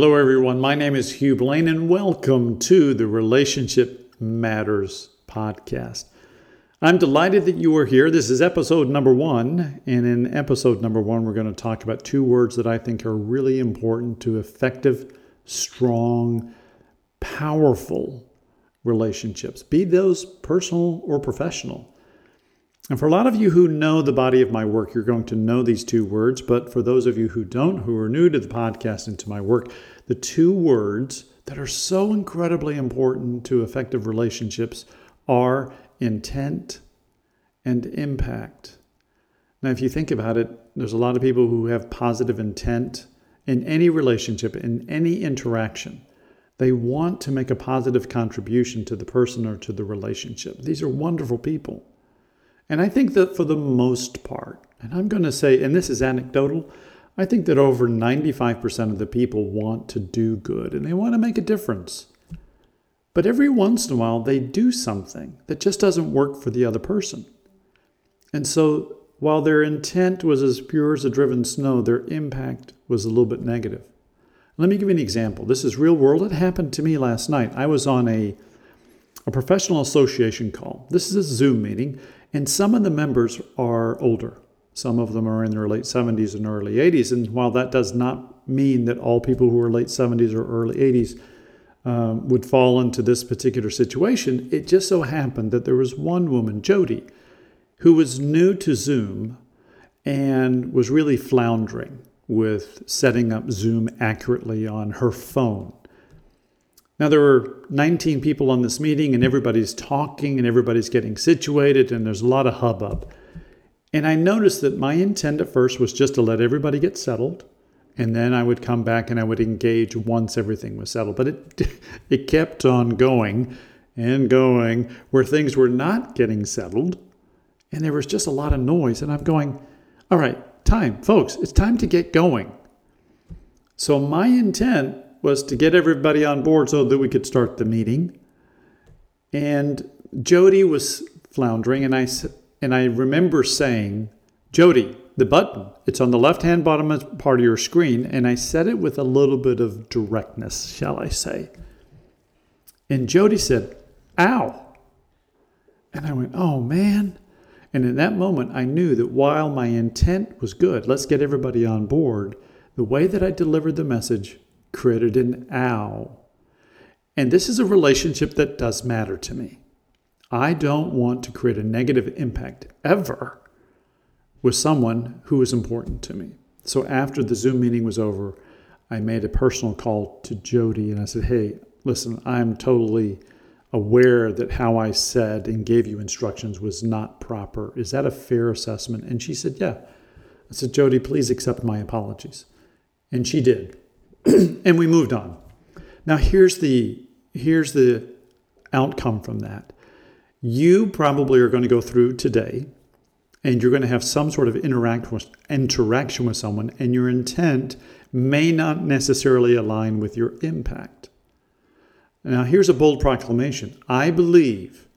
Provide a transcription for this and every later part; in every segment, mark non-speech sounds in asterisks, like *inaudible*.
Hello, everyone. My name is Hugh Blaine, and welcome to the Relationship Matters podcast. I'm delighted that you are here. This is episode number one. And in episode number one, we're going to talk about two words that I think are really important to effective, strong, powerful relationships, be those personal or professional. And for a lot of you who know the body of my work, you're going to know these two words. But for those of you who don't, who are new to the podcast and to my work, the two words that are so incredibly important to effective relationships are intent and impact. Now, if you think about it, there's a lot of people who have positive intent in any relationship, in any interaction. They want to make a positive contribution to the person or to the relationship. These are wonderful people. And I think that for the most part, and I'm going to say, and this is anecdotal, I think that over 95% of the people want to do good and they want to make a difference. But every once in a while, they do something that just doesn't work for the other person. And so, while their intent was as pure as a driven snow, their impact was a little bit negative. Let me give you an example. This is real world. It happened to me last night. I was on a, a professional association call. This is a Zoom meeting, and some of the members are older. Some of them are in their late 70s and early 80s. And while that does not mean that all people who are late 70s or early 80s um, would fall into this particular situation, it just so happened that there was one woman, Jody, who was new to Zoom and was really floundering with setting up Zoom accurately on her phone. Now, there were 19 people on this meeting, and everybody's talking and everybody's getting situated, and there's a lot of hubbub. And I noticed that my intent at first was just to let everybody get settled, and then I would come back and I would engage once everything was settled. But it, *laughs* it kept on going and going where things were not getting settled, and there was just a lot of noise. And I'm going, all right, time, folks, it's time to get going. So my intent was to get everybody on board so that we could start the meeting. And Jody was floundering, and I and I remember saying, "Jody, the button, it's on the left-hand bottom part of your screen." And I said it with a little bit of directness, shall I say? And Jody said, "Ow!" And I went, "Oh man." And in that moment, I knew that while my intent was good, let's get everybody on board, the way that I delivered the message created an ow. And this is a relationship that does matter to me. I don't want to create a negative impact ever with someone who is important to me. So after the Zoom meeting was over, I made a personal call to Jody and I said, Hey, listen, I'm totally aware that how I said and gave you instructions was not proper. Is that a fair assessment? And she said, Yeah. I said, Jody, please accept my apologies. And she did. *clears throat* and we moved on. Now here's the here's the outcome from that. You probably are going to go through today and you're going to have some sort of interact with, interaction with someone and your intent may not necessarily align with your impact. Now here's a bold proclamation. I believe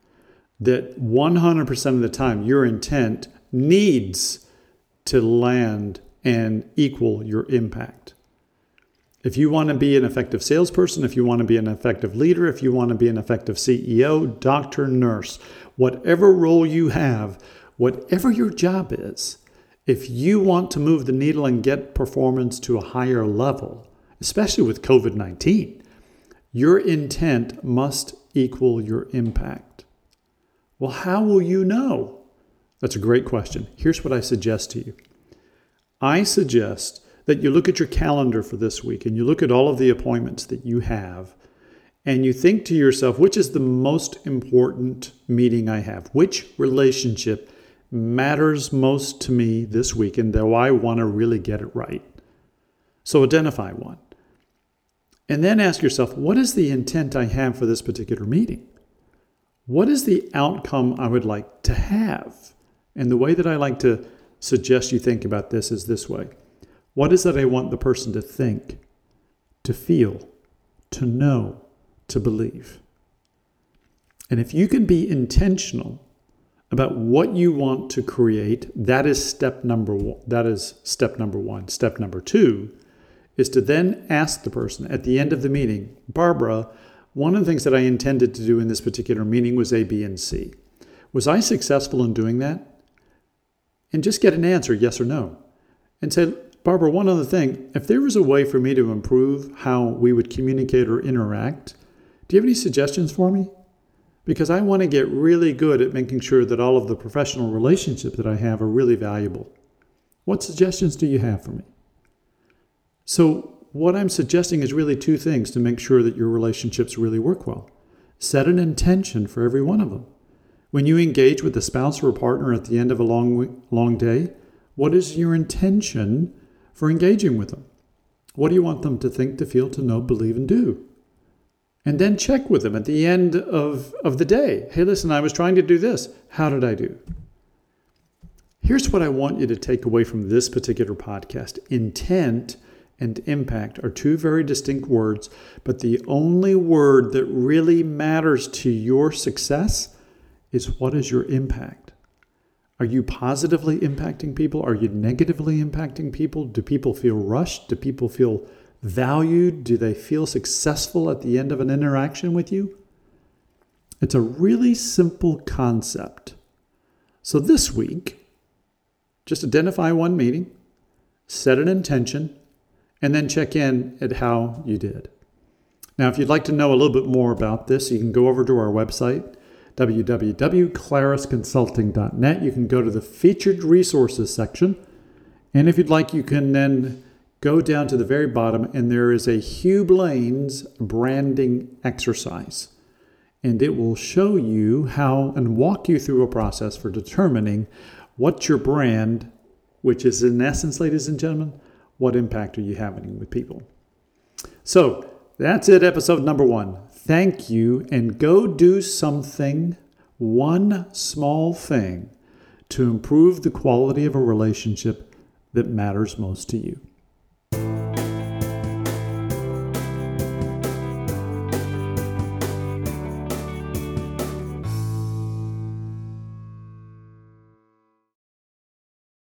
that 100% of the time your intent needs to land and equal your impact. If you want to be an effective salesperson, if you want to be an effective leader, if you want to be an effective CEO, doctor, nurse, whatever role you have, whatever your job is, if you want to move the needle and get performance to a higher level, especially with COVID 19, your intent must equal your impact. Well, how will you know? That's a great question. Here's what I suggest to you I suggest that you look at your calendar for this week and you look at all of the appointments that you have and you think to yourself, which is the most important meeting I have? Which relationship matters most to me this week and do I want to really get it right? So identify one. And then ask yourself, what is the intent I have for this particular meeting? What is the outcome I would like to have? And the way that I like to suggest you think about this is this way what is it I want the person to think, to feel, to know, to believe? And if you can be intentional about what you want to create, that is step number one. That is step number one. Step number two is to then ask the person at the end of the meeting, Barbara, one of the things that I intended to do in this particular meeting was A, B, and C. Was I successful in doing that? And just get an answer, yes or no. And say, Barbara, one other thing. If there was a way for me to improve how we would communicate or interact, do you have any suggestions for me? Because I want to get really good at making sure that all of the professional relationships that I have are really valuable. What suggestions do you have for me? So, what I'm suggesting is really two things to make sure that your relationships really work well. Set an intention for every one of them. When you engage with a spouse or a partner at the end of a long, long day, what is your intention for engaging with them? What do you want them to think, to feel, to know, believe, and do? And then check with them at the end of, of the day. Hey, listen, I was trying to do this. How did I do? Here's what I want you to take away from this particular podcast intent and impact are two very distinct words, but the only word that really matters to your success is what is your impact? Are you positively impacting people? Are you negatively impacting people? Do people feel rushed? Do people feel valued? Do they feel successful at the end of an interaction with you? It's a really simple concept. So this week, just identify one meeting, set an intention, and then check in at how you did. Now, if you'd like to know a little bit more about this, you can go over to our website, www.clarisconsulting.net. You can go to the featured resources section. And if you'd like, you can then go down to the very bottom, and there is a Hugh Blaine's branding exercise. And it will show you how and walk you through a process for determining what your brand, which is in essence, ladies and gentlemen, what impact are you having with people? So that's it, episode number one. Thank you, and go do something, one small thing, to improve the quality of a relationship that matters most to you.